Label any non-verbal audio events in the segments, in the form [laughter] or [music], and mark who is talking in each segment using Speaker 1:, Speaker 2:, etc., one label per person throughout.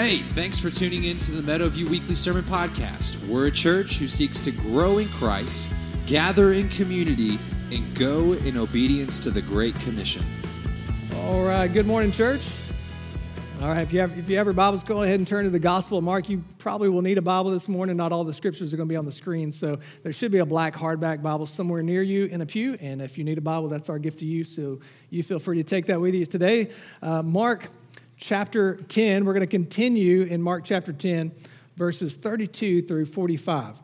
Speaker 1: Hey, thanks for tuning in to the Meadowview Weekly Sermon Podcast. We're a church who seeks to grow in Christ, gather in community, and go in obedience to the Great Commission.
Speaker 2: All right, good morning, church. All right, if you have if you have your Bibles, go ahead and turn to the Gospel of Mark. You probably will need a Bible this morning. Not all the scriptures are going to be on the screen, so there should be a black hardback Bible somewhere near you in a pew. And if you need a Bible, that's our gift to you. So you feel free to take that with you today. Uh, Mark chapter 10. We're going to continue in Mark chapter 10, verses 32 through 45.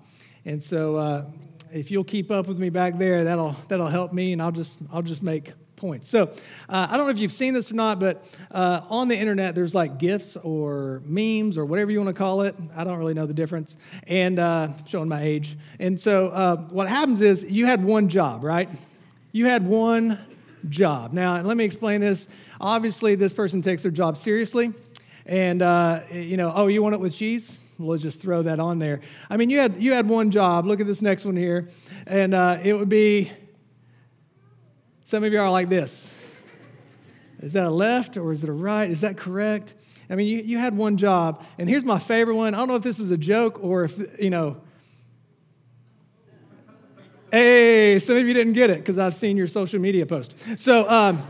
Speaker 2: And so, uh, if you'll keep up with me back there, that'll that'll help me, and I'll just I'll just make points. So, uh, I don't know if you've seen this or not, but uh, on the internet, there's like GIFs or memes or whatever you want to call it. I don't really know the difference, and uh, showing my age. And so, uh, what happens is you had one job, right? You had one job. Now, let me explain this. Obviously, this person takes their job seriously, and uh, you know, oh, you want it with cheese? We'll just throw that on there. I mean, you had you had one job. Look at this next one here, and uh, it would be. Some of you are like this. Is that a left or is it a right? Is that correct? I mean, you, you had one job, and here's my favorite one. I don't know if this is a joke or if, you know. Hey, some of you didn't get it because I've seen your social media post. So, um,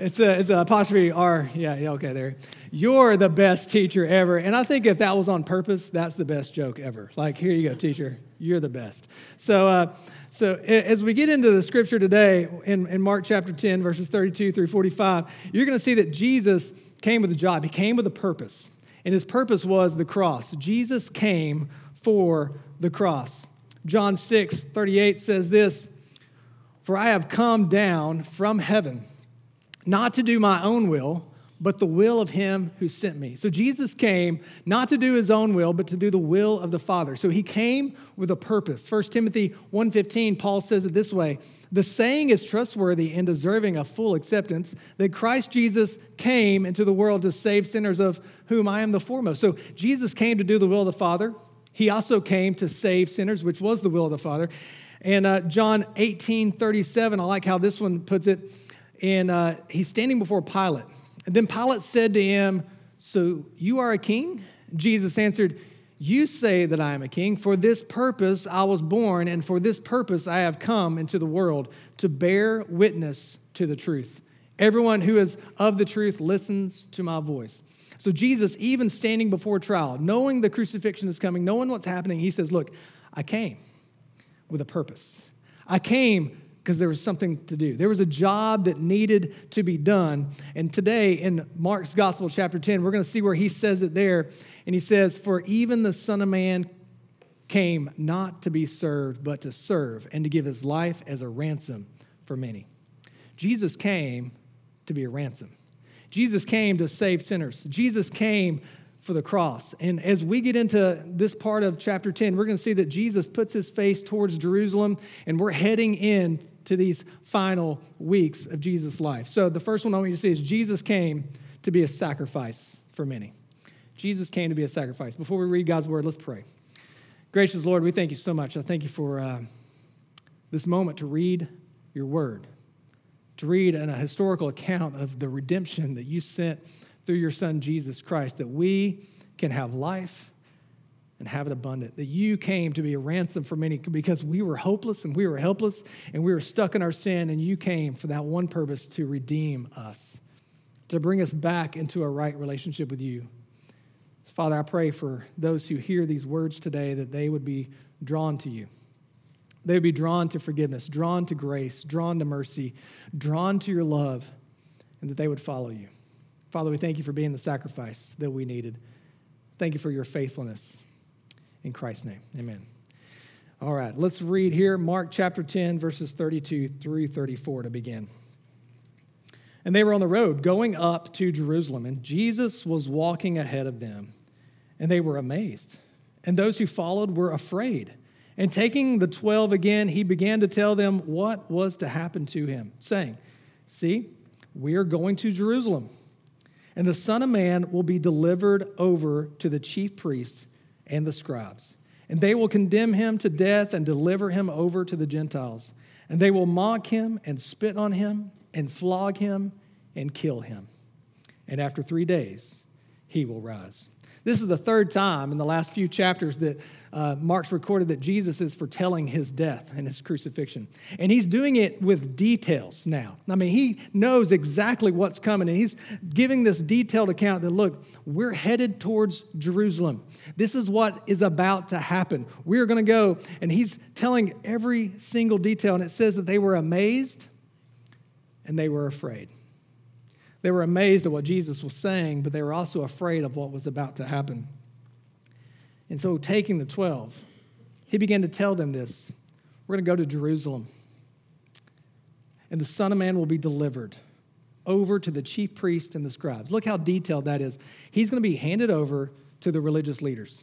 Speaker 2: it's a it's a apostrophe R. Yeah, yeah, okay, there. You're the best teacher ever. And I think if that was on purpose, that's the best joke ever. Like, here you go, teacher. You're the best. So, uh, so as we get into the scripture today in, in Mark chapter 10, verses 32 through 45, you're going to see that Jesus came with a job. He came with a purpose. And his purpose was the cross. Jesus came for the cross. John 6, 38 says this For I have come down from heaven not to do my own will, but the will of him who sent me. So Jesus came not to do his own will, but to do the will of the Father. So he came with a purpose. 1 Timothy 1:15 Paul says it this way, the saying is trustworthy and deserving of full acceptance that Christ Jesus came into the world to save sinners of whom I am the foremost. So Jesus came to do the will of the Father. He also came to save sinners, which was the will of the Father. And uh, John 18, 37, I like how this one puts it and uh, he's standing before Pilate. And then Pilate said to him, So you are a king? Jesus answered, You say that I am a king. For this purpose I was born, and for this purpose I have come into the world to bear witness to the truth. Everyone who is of the truth listens to my voice. So, Jesus, even standing before trial, knowing the crucifixion is coming, knowing what's happening, he says, Look, I came with a purpose. I came because there was something to do. There was a job that needed to be done. And today in Mark's Gospel, chapter 10, we're going to see where he says it there. And he says, For even the Son of Man came not to be served, but to serve and to give his life as a ransom for many. Jesus came to be a ransom. Jesus came to save sinners. Jesus came for the cross. And as we get into this part of chapter 10, we're going to see that Jesus puts his face towards Jerusalem and we're heading in to these final weeks of Jesus' life. So the first one I want you to see is Jesus came to be a sacrifice for many. Jesus came to be a sacrifice. Before we read God's word, let's pray. Gracious Lord, we thank you so much. I thank you for uh, this moment to read your word, to read an, a historical account of the redemption that you sent through your Son, Jesus Christ, that we can have life and have it abundant. That you came to be a ransom for many because we were hopeless and we were helpless and we were stuck in our sin, and you came for that one purpose to redeem us, to bring us back into a right relationship with you. Father, I pray for those who hear these words today that they would be drawn to you. They would be drawn to forgiveness, drawn to grace, drawn to mercy, drawn to your love, and that they would follow you. Father, we thank you for being the sacrifice that we needed. Thank you for your faithfulness. In Christ's name, amen. All right, let's read here Mark chapter 10, verses 32 through 34 to begin. And they were on the road going up to Jerusalem, and Jesus was walking ahead of them, and they were amazed. And those who followed were afraid. And taking the twelve again, he began to tell them what was to happen to him, saying, See, we are going to Jerusalem, and the Son of Man will be delivered over to the chief priests and the scribes. And they will condemn him to death and deliver him over to the Gentiles. And they will mock him and spit on him and flog him and kill him. And after three days, he will rise. This is the third time in the last few chapters that uh, Mark's recorded that Jesus is foretelling his death and his crucifixion. And he's doing it with details now. I mean, he knows exactly what's coming, and he's giving this detailed account that, look, we're headed towards Jerusalem. This is what is about to happen. We're going to go, and he's telling every single detail, and it says that they were amazed and they were afraid. They were amazed at what Jesus was saying, but they were also afraid of what was about to happen. And so, taking the 12, he began to tell them this We're going to go to Jerusalem, and the Son of Man will be delivered over to the chief priests and the scribes. Look how detailed that is. He's going to be handed over to the religious leaders.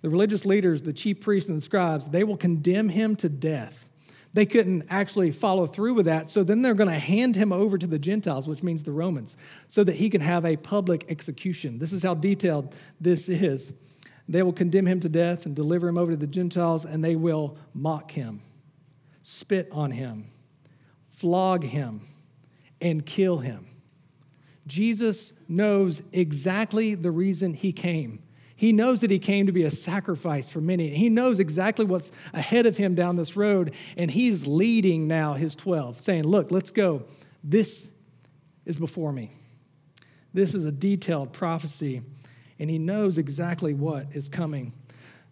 Speaker 2: The religious leaders, the chief priests and the scribes, they will condemn him to death they couldn't actually follow through with that. So then they're going to hand him over to the Gentiles, which means the Romans, so that he can have a public execution. This is how detailed this is. They will condemn him to death and deliver him over to the Gentiles, and they will mock him, spit on him, flog him, and kill him. Jesus knows exactly the reason he came he knows that he came to be a sacrifice for many. He knows exactly what's ahead of him down this road, and he's leading now his 12, saying, Look, let's go. This is before me. This is a detailed prophecy, and he knows exactly what is coming.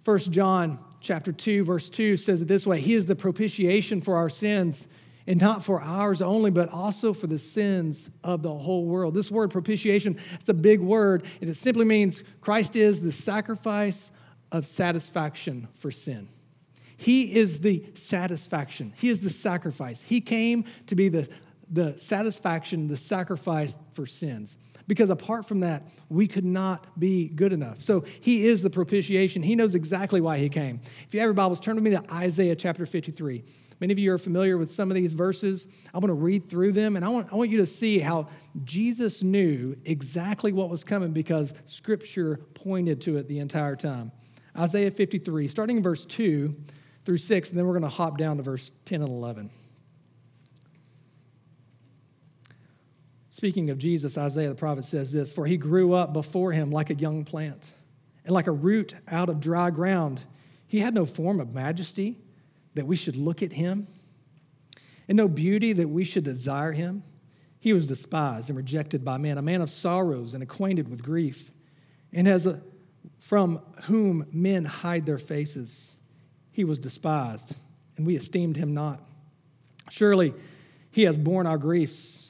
Speaker 2: First John chapter 2, verse 2 says it this way He is the propitiation for our sins and not for ours only, but also for the sins of the whole world. This word propitiation, it's a big word, and it simply means Christ is the sacrifice of satisfaction for sin. He is the satisfaction. He is the sacrifice. He came to be the, the satisfaction, the sacrifice for sins. Because apart from that, we could not be good enough. So he is the propitiation. He knows exactly why he came. If you have your Bibles, turn with me to Isaiah chapter 53. Many of you are familiar with some of these verses. I'm going to read through them, and I want, I want you to see how Jesus knew exactly what was coming because Scripture pointed to it the entire time. Isaiah 53, starting in verse 2 through 6, and then we're going to hop down to verse 10 and 11. Speaking of Jesus, Isaiah the prophet says this For he grew up before him like a young plant, and like a root out of dry ground. He had no form of majesty that we should look at him, and no beauty that we should desire him. He was despised and rejected by men, a man of sorrows and acquainted with grief, and as a, from whom men hide their faces. He was despised, and we esteemed him not. Surely he has borne our griefs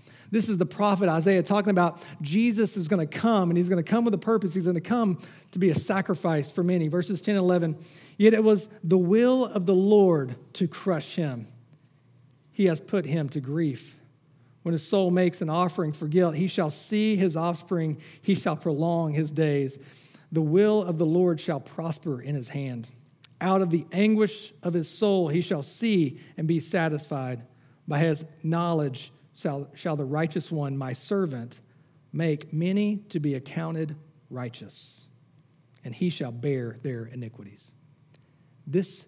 Speaker 2: This is the prophet Isaiah talking about Jesus is going to come, and he's going to come with a purpose. He's going to come to be a sacrifice for many. Verses 10 and 11. Yet it was the will of the Lord to crush him, he has put him to grief. When his soul makes an offering for guilt, he shall see his offspring, he shall prolong his days. The will of the Lord shall prosper in his hand. Out of the anguish of his soul he shall see and be satisfied. By his knowledge shall, shall the righteous one, my servant, make many to be accounted righteous, and he shall bear their iniquities. This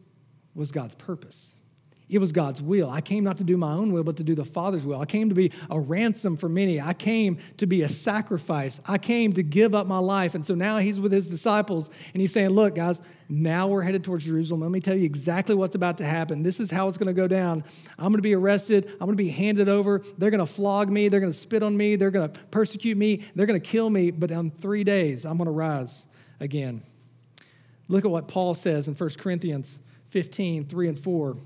Speaker 2: was God's purpose. It was God's will. I came not to do my own will, but to do the Father's will. I came to be a ransom for many. I came to be a sacrifice. I came to give up my life. And so now he's with his disciples and he's saying, Look, guys, now we're headed towards Jerusalem. Let me tell you exactly what's about to happen. This is how it's going to go down. I'm going to be arrested. I'm going to be handed over. They're going to flog me. They're going to spit on me. They're going to persecute me. They're going to kill me. But in three days, I'm going to rise again. Look at what Paul says in 1 Corinthians 15 3 and 4.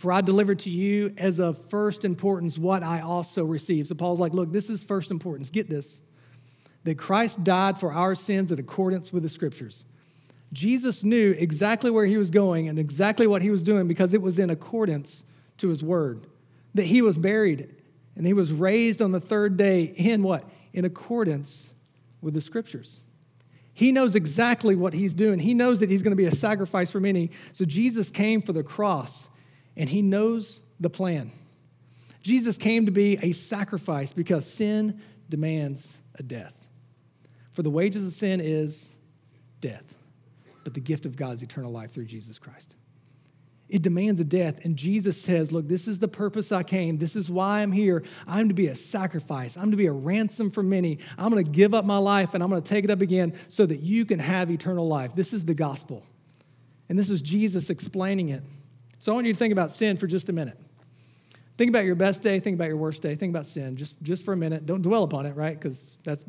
Speaker 2: For I delivered to you as of first importance what I also received. So Paul's like, look, this is first importance. Get this that Christ died for our sins in accordance with the scriptures. Jesus knew exactly where he was going and exactly what he was doing because it was in accordance to his word. That he was buried and he was raised on the third day in what? In accordance with the scriptures. He knows exactly what he's doing. He knows that he's going to be a sacrifice for many. So Jesus came for the cross, and he knows the plan. Jesus came to be a sacrifice because sin demands a death. For the wages of sin is death, but the gift of God is eternal life through Jesus Christ. It demands a death. And Jesus says, Look, this is the purpose I came. This is why I'm here. I'm to be a sacrifice. I'm to be a ransom for many. I'm going to give up my life and I'm going to take it up again so that you can have eternal life. This is the gospel. And this is Jesus explaining it. So I want you to think about sin for just a minute. Think about your best day, think about your worst day, think about sin just, just for a minute. Don't dwell upon it, right? Because that's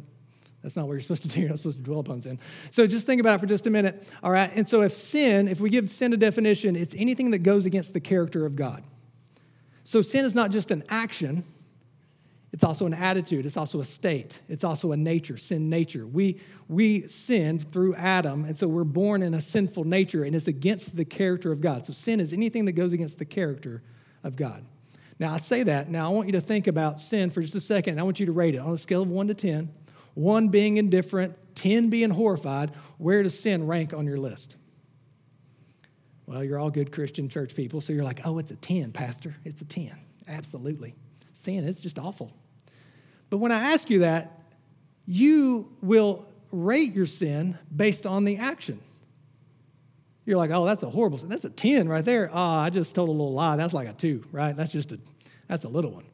Speaker 2: that's not what you're [laughs] supposed to do. You're not supposed to dwell upon sin. So just think about it for just a minute. All right. And so if sin, if we give sin a definition, it's anything that goes against the character of God. So sin is not just an action, it's also an attitude, it's also a state, it's also a nature, sin nature. We we sin through Adam, and so we're born in a sinful nature, and it's against the character of God. So sin is anything that goes against the character of God. Now I say that. Now I want you to think about sin for just a second. I want you to rate it on a scale of one to ten one being indifferent, 10 being horrified, where does sin rank on your list? Well, you're all good Christian church people, so you're like, oh, it's a 10, Pastor. It's a 10. Absolutely. Sin, it's just awful. But when I ask you that, you will rate your sin based on the action. You're like, oh, that's a horrible sin. That's a 10 right there. Oh, I just told a little lie. That's like a two, right? That's just a, that's a little one.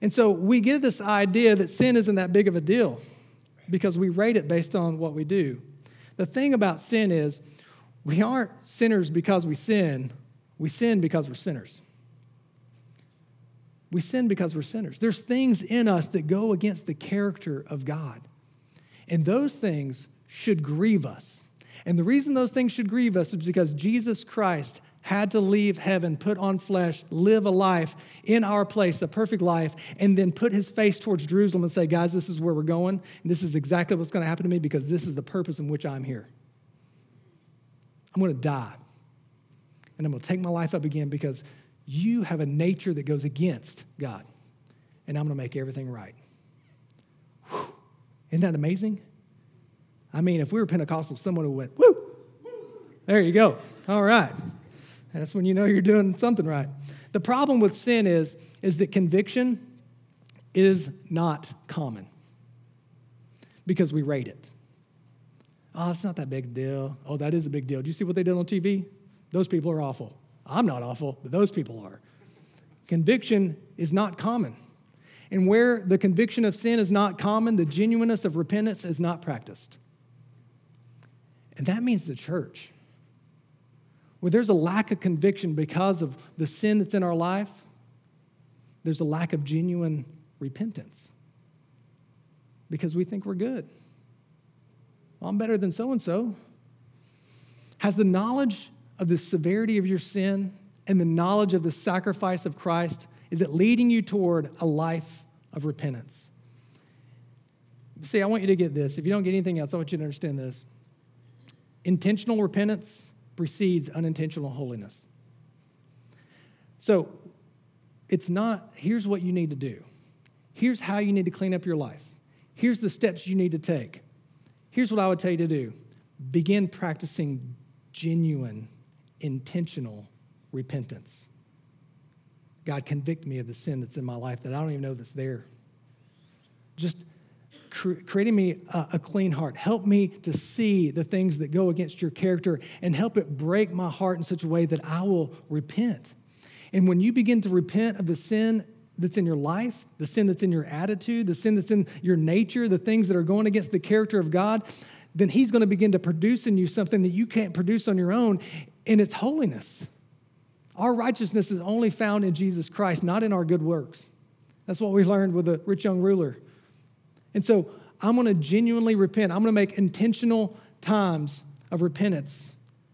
Speaker 2: And so we get this idea that sin isn't that big of a deal because we rate it based on what we do. The thing about sin is we aren't sinners because we sin, we sin because we're sinners. We sin because we're sinners. There's things in us that go against the character of God. And those things should grieve us. And the reason those things should grieve us is because Jesus Christ had to leave heaven, put on flesh, live a life in our place, a perfect life, and then put his face towards Jerusalem and say, Guys, this is where we're going. And this is exactly what's going to happen to me because this is the purpose in which I'm here. I'm going to die. And I'm going to take my life up again because you have a nature that goes against God. And I'm going to make everything right. Whew. Isn't that amazing? I mean, if we were Pentecostal, someone would went, woo! There you go. All right. That's when you know you're doing something right. The problem with sin is, is that conviction is not common because we rate it. Oh, it's not that big deal. Oh, that is a big deal. Do you see what they did on TV? Those people are awful. I'm not awful, but those people are. Conviction is not common. And where the conviction of sin is not common, the genuineness of repentance is not practiced. And that means the church where there's a lack of conviction because of the sin that's in our life, there's a lack of genuine repentance because we think we're good. Well, I'm better than so and so. Has the knowledge of the severity of your sin and the knowledge of the sacrifice of Christ is it leading you toward a life of repentance? See, I want you to get this. If you don't get anything else, I want you to understand this. Intentional repentance precedes unintentional holiness. So it's not, here's what you need to do. Here's how you need to clean up your life. Here's the steps you need to take. Here's what I would tell you to do begin practicing genuine, intentional repentance. God, convict me of the sin that's in my life that I don't even know that's there. Just creating me a, a clean heart. Help me to see the things that go against your character and help it break my heart in such a way that I will repent. And when you begin to repent of the sin that's in your life, the sin that's in your attitude, the sin that's in your nature, the things that are going against the character of God, then He's going to begin to produce in you something that you can't produce on your own, and it's holiness. Our righteousness is only found in Jesus Christ, not in our good works. That's what we learned with the rich young ruler. And so I'm going to genuinely repent. I'm going to make intentional times of repentance.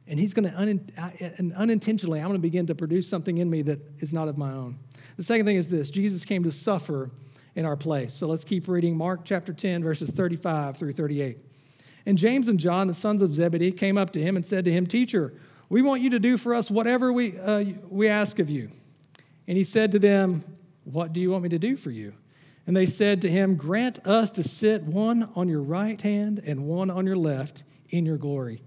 Speaker 2: And he's going to, un- uh, and unintentionally, I'm going to begin to produce something in me that is not of my own. The second thing is this Jesus came to suffer in our place. So let's keep reading Mark chapter 10, verses 35 through 38. And James and John, the sons of Zebedee, came up to him and said to him, Teacher, we want you to do for us whatever we, uh, we ask of you. And he said to them, What do you want me to do for you? And they said to him, Grant us to sit one on your right hand and one on your left in your glory.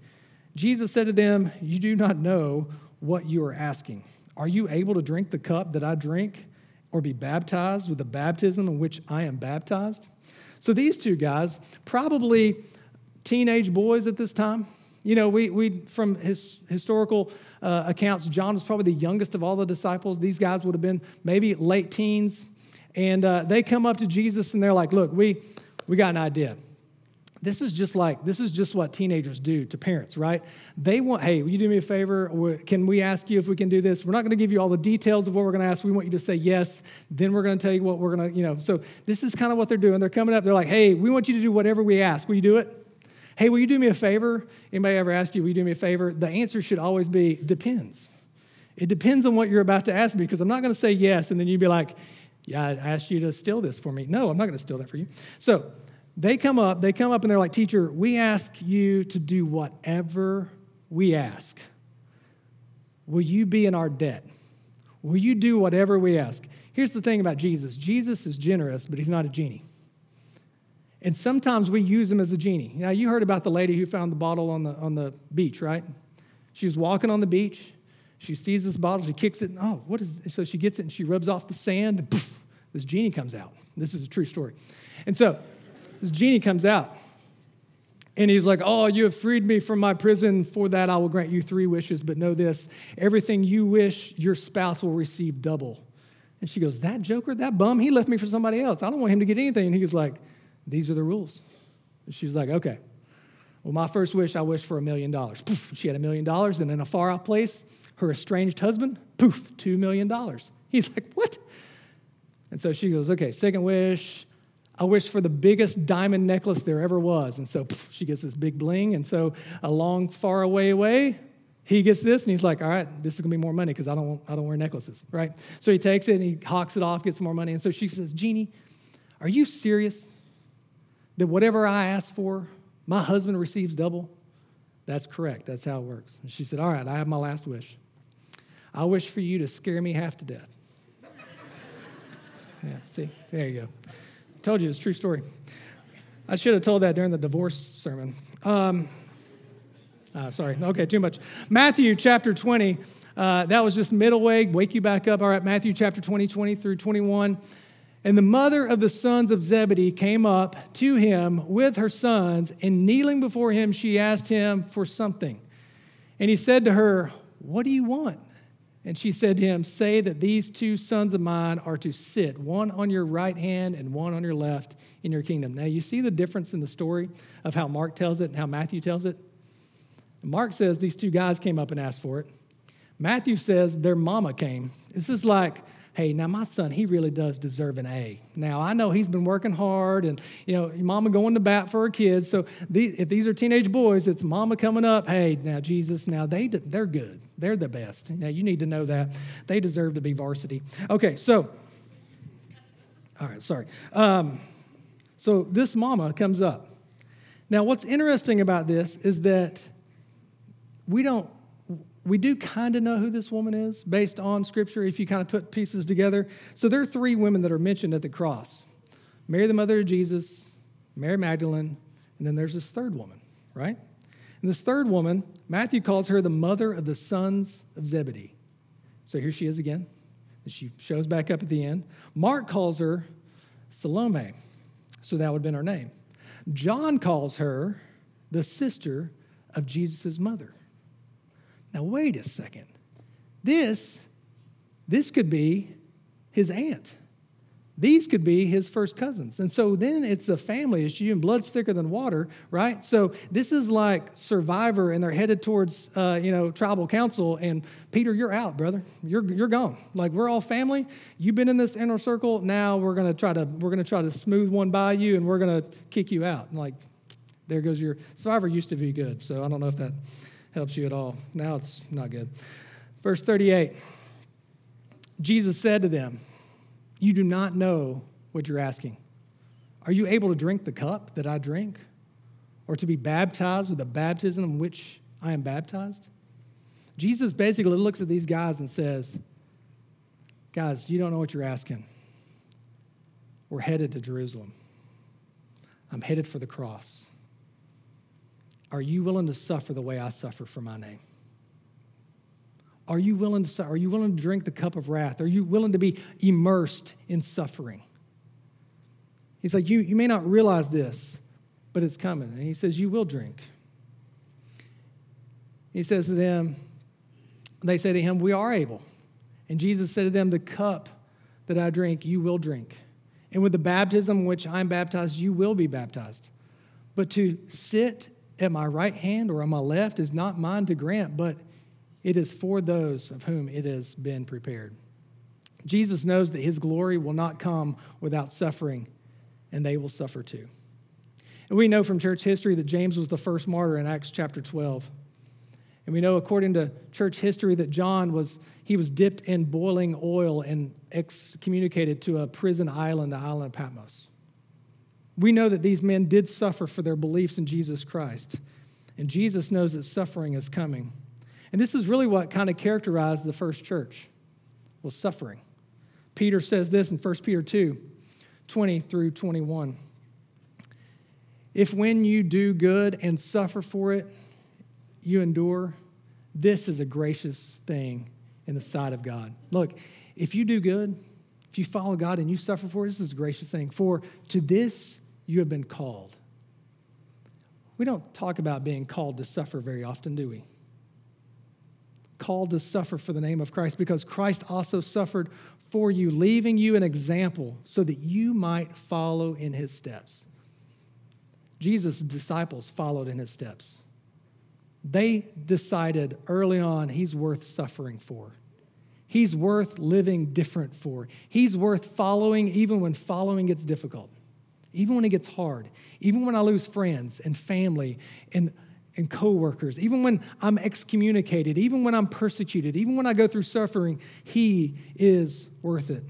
Speaker 2: Jesus said to them, You do not know what you are asking. Are you able to drink the cup that I drink or be baptized with the baptism in which I am baptized? So these two guys, probably teenage boys at this time. You know, we, we from his historical uh, accounts, John was probably the youngest of all the disciples. These guys would have been maybe late teens. And uh, they come up to Jesus and they're like, look, we, we got an idea. This is just like, this is just what teenagers do to parents, right? They want, hey, will you do me a favor? Can we ask you if we can do this? We're not going to give you all the details of what we're going to ask. We want you to say yes. Then we're going to tell you what we're going to, you know. So this is kind of what they're doing. They're coming up. They're like, hey, we want you to do whatever we ask. Will you do it? Hey, will you do me a favor? Anybody ever ask you, will you do me a favor? The answer should always be, depends. It depends on what you're about to ask me because I'm not going to say yes and then you'd be like, yeah, I asked you to steal this for me. No, I'm not going to steal that for you. So they come up, they come up and they're like, Teacher, we ask you to do whatever we ask. Will you be in our debt? Will you do whatever we ask? Here's the thing about Jesus Jesus is generous, but he's not a genie. And sometimes we use him as a genie. Now, you heard about the lady who found the bottle on the, on the beach, right? She was walking on the beach. She sees this bottle. She kicks it. And, oh, what is this? So she gets it and she rubs off the sand. And poof, this genie comes out. This is a true story. And so this genie comes out. And he's like, Oh, you have freed me from my prison. For that, I will grant you three wishes. But know this everything you wish, your spouse will receive double. And she goes, That joker, that bum, he left me for somebody else. I don't want him to get anything. And he was like, These are the rules. She was like, Okay. Well, my first wish, I wish for a million dollars. Poof, she had a million dollars. And in a far off place, her estranged husband, poof, two million dollars. He's like, What? And so she goes, Okay, second wish, I wish for the biggest diamond necklace there ever was. And so poof, she gets this big bling. And so a long, far away away, he gets this and he's like, all right, this is gonna be more money because I don't, I don't wear necklaces, right? So he takes it and he hawks it off, gets more money. And so she says, Jeannie, are you serious that whatever I ask for, my husband receives double? That's correct. That's how it works. And she said, all right, I have my last wish. I wish for you to scare me half to death. [laughs] yeah, see, there you go. Told you it's true story. I should have told that during the divorce sermon. Um, uh, sorry. Okay, too much. Matthew chapter 20. Uh, that was just middle way, wake you back up. All right, Matthew chapter 20, 20 through 21. And the mother of the sons of Zebedee came up to him with her sons, and kneeling before him, she asked him for something. And he said to her, What do you want? And she said to him, Say that these two sons of mine are to sit, one on your right hand and one on your left in your kingdom. Now, you see the difference in the story of how Mark tells it and how Matthew tells it? Mark says these two guys came up and asked for it. Matthew says their mama came. This is like hey, now my son, he really does deserve an A. Now I know he's been working hard and, you know, mama going to bat for her kids. So these, if these are teenage boys, it's mama coming up, hey, now Jesus, now they, they're good. They're the best. Now you need to know that. They deserve to be varsity. Okay, so, all right, sorry. Um, so this mama comes up. Now what's interesting about this is that we don't we do kind of know who this woman is based on scripture if you kind of put pieces together. So there are three women that are mentioned at the cross Mary, the mother of Jesus, Mary Magdalene, and then there's this third woman, right? And this third woman, Matthew calls her the mother of the sons of Zebedee. So here she is again. She shows back up at the end. Mark calls her Salome. So that would have been her name. John calls her the sister of Jesus' mother. Now, wait a second. This, this could be his aunt. These could be his first cousins. And so then it's a family issue, and blood's thicker than water, right? So this is like Survivor, and they're headed towards, uh, you know, tribal council. And Peter, you're out, brother. You're you're gone. Like we're all family. You've been in this inner circle. Now we're gonna try to we're gonna try to smooth one by you, and we're gonna kick you out. And like, there goes your Survivor used to be good. So I don't know if that helps you at all. Now it's not good. Verse 38 Jesus said to them, You do not know what you're asking. Are you able to drink the cup that I drink? Or to be baptized with the baptism in which I am baptized? Jesus basically looks at these guys and says, Guys, you don't know what you're asking. We're headed to Jerusalem. I'm headed for the cross. Are you willing to suffer the way I suffer for my name? Are you willing to Are you willing to drink the cup of wrath? Are you willing to be immersed in suffering? He's like, you, you may not realize this, but it's coming. And he says, You will drink. He says to them, They say to him, We are able. And Jesus said to them, The cup that I drink, you will drink. And with the baptism which I'm baptized, you will be baptized. But to sit at my right hand or on my left is not mine to grant, but it is for those of whom it has been prepared. Jesus knows that his glory will not come without suffering, and they will suffer too. And we know from church history that James was the first martyr in Acts chapter 12. And we know according to church history that John was he was dipped in boiling oil and excommunicated to a prison island, the island of Patmos. We know that these men did suffer for their beliefs in Jesus Christ. And Jesus knows that suffering is coming. And this is really what kind of characterized the first church was suffering. Peter says this in 1 Peter 2, 20 through 21. If when you do good and suffer for it, you endure, this is a gracious thing in the sight of God. Look, if you do good, if you follow God and you suffer for it, this is a gracious thing. For to this you have been called. We don't talk about being called to suffer very often, do we? Called to suffer for the name of Christ because Christ also suffered for you, leaving you an example so that you might follow in his steps. Jesus' disciples followed in his steps. They decided early on he's worth suffering for. He's worth living different for. He's worth following even when following gets difficult, even when it gets hard, even when I lose friends and family and, and coworkers, even when I'm excommunicated, even when I'm persecuted, even when I go through suffering, he is worth it.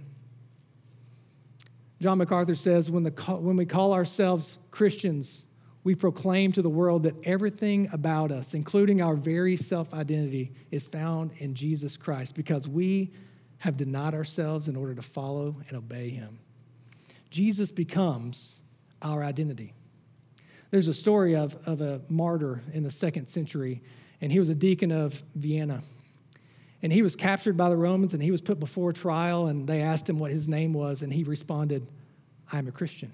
Speaker 2: John MacArthur says when, the, when we call ourselves Christians, we proclaim to the world that everything about us, including our very self identity, is found in Jesus Christ because we have denied ourselves in order to follow and obey him. Jesus becomes our identity. There's a story of, of a martyr in the second century, and he was a deacon of Vienna. And he was captured by the Romans and he was put before trial, and they asked him what his name was, and he responded, I'm a Christian.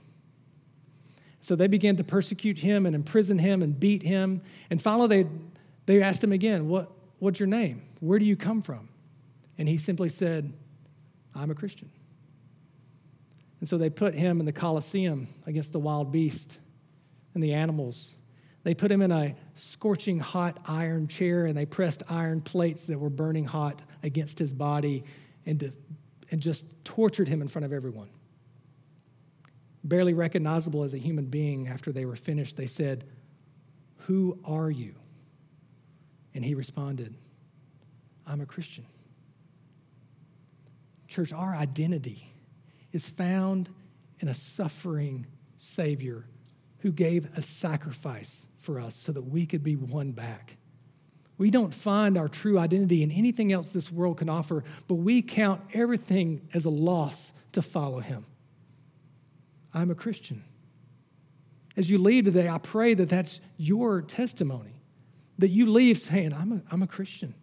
Speaker 2: So they began to persecute him and imprison him and beat him. And finally, they, they asked him again, what, What's your name? Where do you come from? And he simply said, I'm a Christian. And so they put him in the Colosseum against the wild beast and the animals. They put him in a scorching hot iron chair and they pressed iron plates that were burning hot against his body and, to, and just tortured him in front of everyone barely recognizable as a human being, after they were finished, they said, Who are you? And he responded, I'm a Christian. Church, our identity is found in a suffering Savior who gave a sacrifice for us so that we could be won back. We don't find our true identity in anything else this world can offer, but we count everything as a loss to follow him. I'm a Christian. As you leave today, I pray that that's your testimony, that you leave saying, I'm a, I'm a Christian.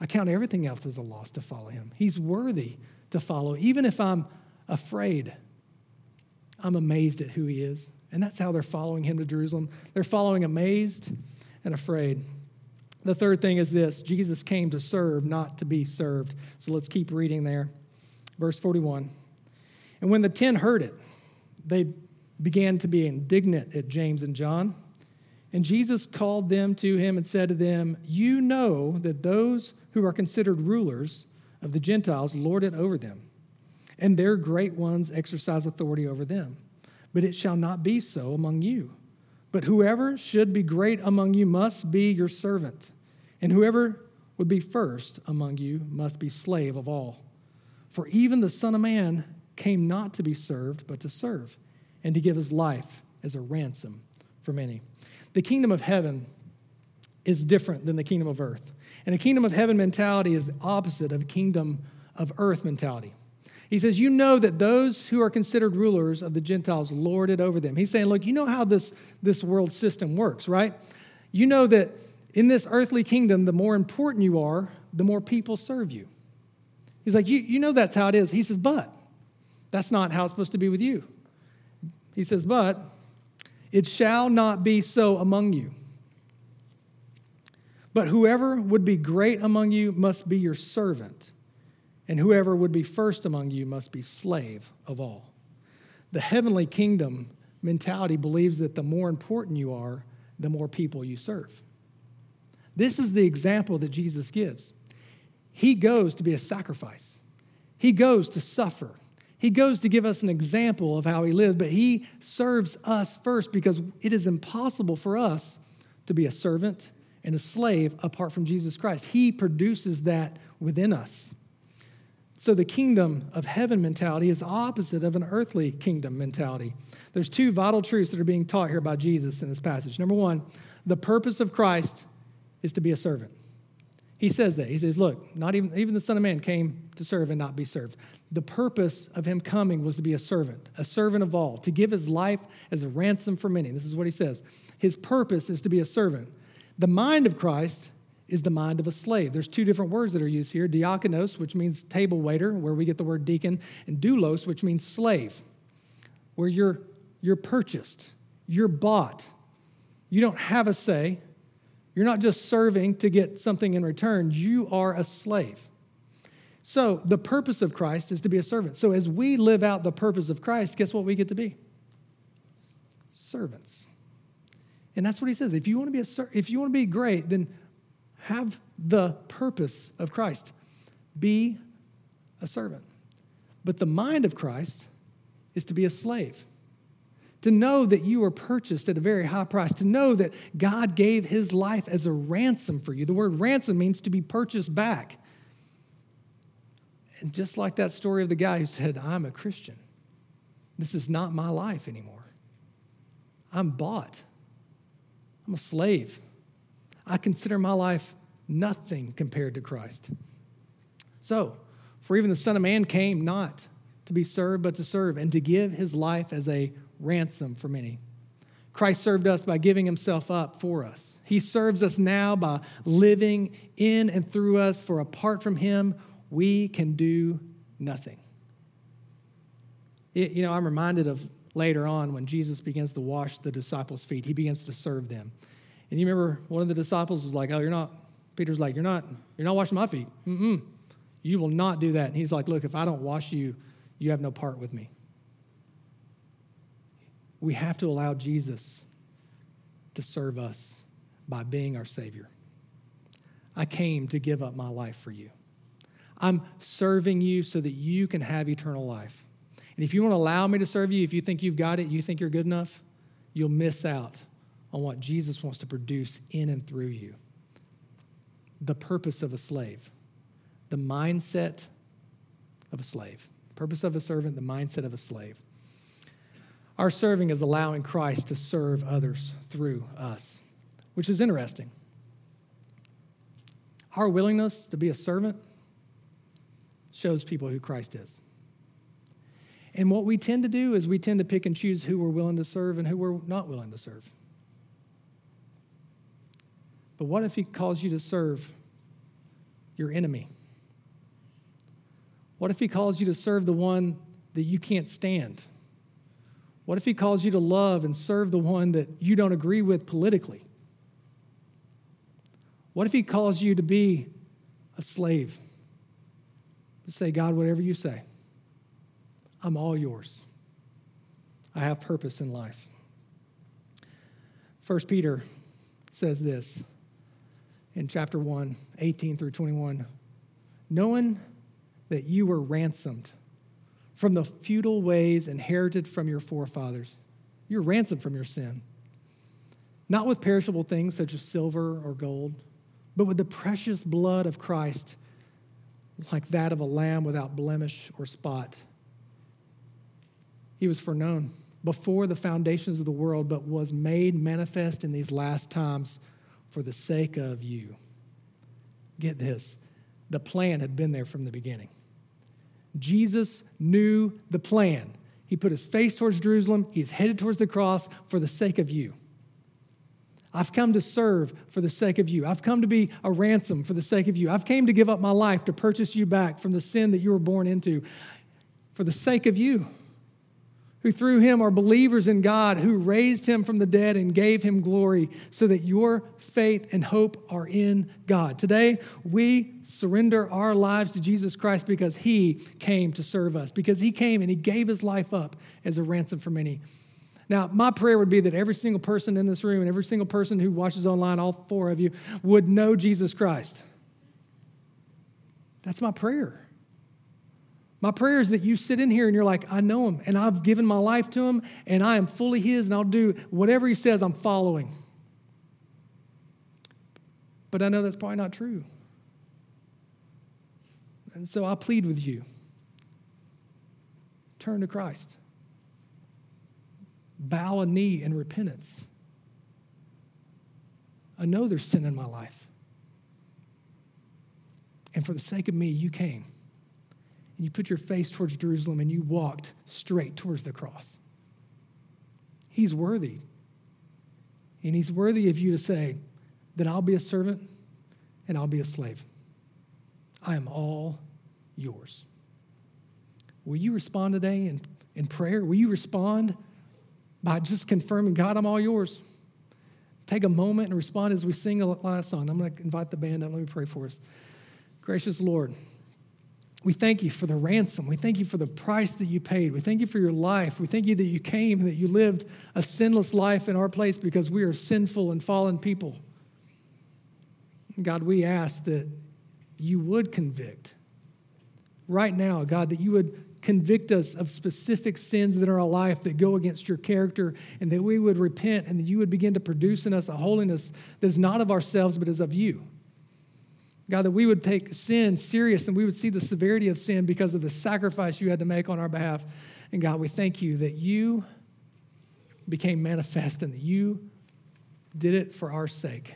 Speaker 2: I count everything else as a loss to follow him. He's worthy to follow. Even if I'm afraid, I'm amazed at who he is. And that's how they're following him to Jerusalem. They're following amazed and afraid. The third thing is this Jesus came to serve, not to be served. So let's keep reading there. Verse 41. And when the ten heard it, they began to be indignant at James and John. And Jesus called them to him and said to them, You know that those who are considered rulers of the Gentiles lord it over them, and their great ones exercise authority over them. But it shall not be so among you. But whoever should be great among you must be your servant, and whoever would be first among you must be slave of all. For even the Son of Man came not to be served, but to serve, and to give his life as a ransom for many. The kingdom of heaven is different than the kingdom of earth. And the kingdom of heaven mentality is the opposite of kingdom of earth mentality. He says, You know that those who are considered rulers of the Gentiles lord it over them. He's saying, Look, you know how this, this world system works, right? You know that in this earthly kingdom, the more important you are, the more people serve you. He's like, You, you know that's how it is. He says, But that's not how it's supposed to be with you. He says, But it shall not be so among you. But whoever would be great among you must be your servant, and whoever would be first among you must be slave of all. The heavenly kingdom mentality believes that the more important you are, the more people you serve. This is the example that Jesus gives. He goes to be a sacrifice, He goes to suffer. He goes to give us an example of how he lived, but he serves us first because it is impossible for us to be a servant and a slave apart from Jesus Christ. He produces that within us. So the kingdom of heaven mentality is opposite of an earthly kingdom mentality. There's two vital truths that are being taught here by Jesus in this passage. Number one, the purpose of Christ is to be a servant. He says that. He says, Look, not even, even the Son of Man came to serve and not be served. The purpose of him coming was to be a servant, a servant of all, to give his life as a ransom for many. This is what he says. His purpose is to be a servant. The mind of Christ is the mind of a slave. There's two different words that are used here diakonos, which means table waiter, where we get the word deacon, and doulos, which means slave, where you're, you're purchased, you're bought. You don't have a say, you're not just serving to get something in return, you are a slave. So, the purpose of Christ is to be a servant. So, as we live out the purpose of Christ, guess what we get to be? Servants. And that's what he says. If you want to be a if you want to be great, then have the purpose of Christ. Be a servant. But the mind of Christ is to be a slave to know that you were purchased at a very high price, to know that God gave his life as a ransom for you. The word ransom means to be purchased back. And just like that story of the guy who said, I'm a Christian, this is not my life anymore. I'm bought, I'm a slave. I consider my life nothing compared to Christ. So, for even the Son of Man came not to be served, but to serve, and to give his life as a ransom for many. Christ served us by giving himself up for us. He serves us now by living in and through us, for apart from him, we can do nothing. It, you know, I'm reminded of later on when Jesus begins to wash the disciples' feet, he begins to serve them. And you remember one of the disciples is like, Oh, you're not, Peter's like, You're not, you're not washing my feet. Mm-mm. You will not do that. And he's like, Look, if I don't wash you, you have no part with me we have to allow Jesus to serve us by being our Savior. I came to give up my life for you. I'm serving you so that you can have eternal life. And if you want to allow me to serve you, if you think you've got it, you think you're good enough, you'll miss out on what Jesus wants to produce in and through you. The purpose of a slave, the mindset of a slave. Purpose of a servant, the mindset of a slave. Our serving is allowing Christ to serve others through us, which is interesting. Our willingness to be a servant shows people who Christ is. And what we tend to do is we tend to pick and choose who we're willing to serve and who we're not willing to serve. But what if he calls you to serve your enemy? What if he calls you to serve the one that you can't stand? What if he calls you to love and serve the one that you don't agree with politically? What if he calls you to be a slave? To say, God, whatever you say, I'm all yours. I have purpose in life. First Peter says this in chapter 1, 18 through 21. Knowing that you were ransomed from the futile ways inherited from your forefathers. You're ransomed from your sin. Not with perishable things such as silver or gold, but with the precious blood of Christ, like that of a lamb without blemish or spot. He was foreknown before the foundations of the world, but was made manifest in these last times for the sake of you. Get this the plan had been there from the beginning. Jesus knew the plan. He put his face towards Jerusalem, he's headed towards the cross for the sake of you. I've come to serve for the sake of you. I've come to be a ransom for the sake of you. I've came to give up my life to purchase you back from the sin that you were born into for the sake of you. Who through him are believers in God, who raised him from the dead and gave him glory, so that your faith and hope are in God. Today, we surrender our lives to Jesus Christ because he came to serve us, because he came and he gave his life up as a ransom for many. Now, my prayer would be that every single person in this room and every single person who watches online, all four of you, would know Jesus Christ. That's my prayer. My prayer is that you sit in here and you're like, I know him and I've given my life to him and I am fully his and I'll do whatever he says, I'm following. But I know that's probably not true. And so I plead with you turn to Christ bow a knee in repentance. I know there's sin in my life. And for the sake of me, you came. And you put your face towards Jerusalem and you walked straight towards the cross. He's worthy. And he's worthy of you to say that I'll be a servant and I'll be a slave. I am all yours. Will you respond today in, in prayer? Will you respond? by just confirming, God, I'm all yours. Take a moment and respond as we sing the last song. I'm going to invite the band up. Let me pray for us. Gracious Lord, we thank you for the ransom. We thank you for the price that you paid. We thank you for your life. We thank you that you came and that you lived a sinless life in our place because we are sinful and fallen people. God, we ask that you would convict right now, God, that you would convict us of specific sins that are our life that go against your character, and that we would repent and that you would begin to produce in us a holiness that's not of ourselves but is of you. God, that we would take sin serious and we would see the severity of sin because of the sacrifice you had to make on our behalf. And God, we thank you that you became manifest and that you did it for our sake,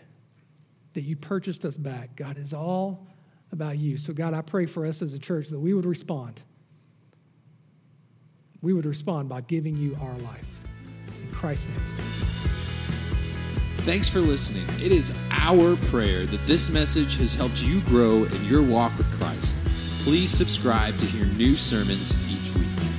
Speaker 2: that you purchased us back. God, is all about you. So, God, I pray for us as a church that we would respond we would respond by giving you our life. In Christ's name.
Speaker 1: Thanks for listening. It is our prayer that this message has helped you grow in your walk with Christ. Please subscribe to hear new sermons each week.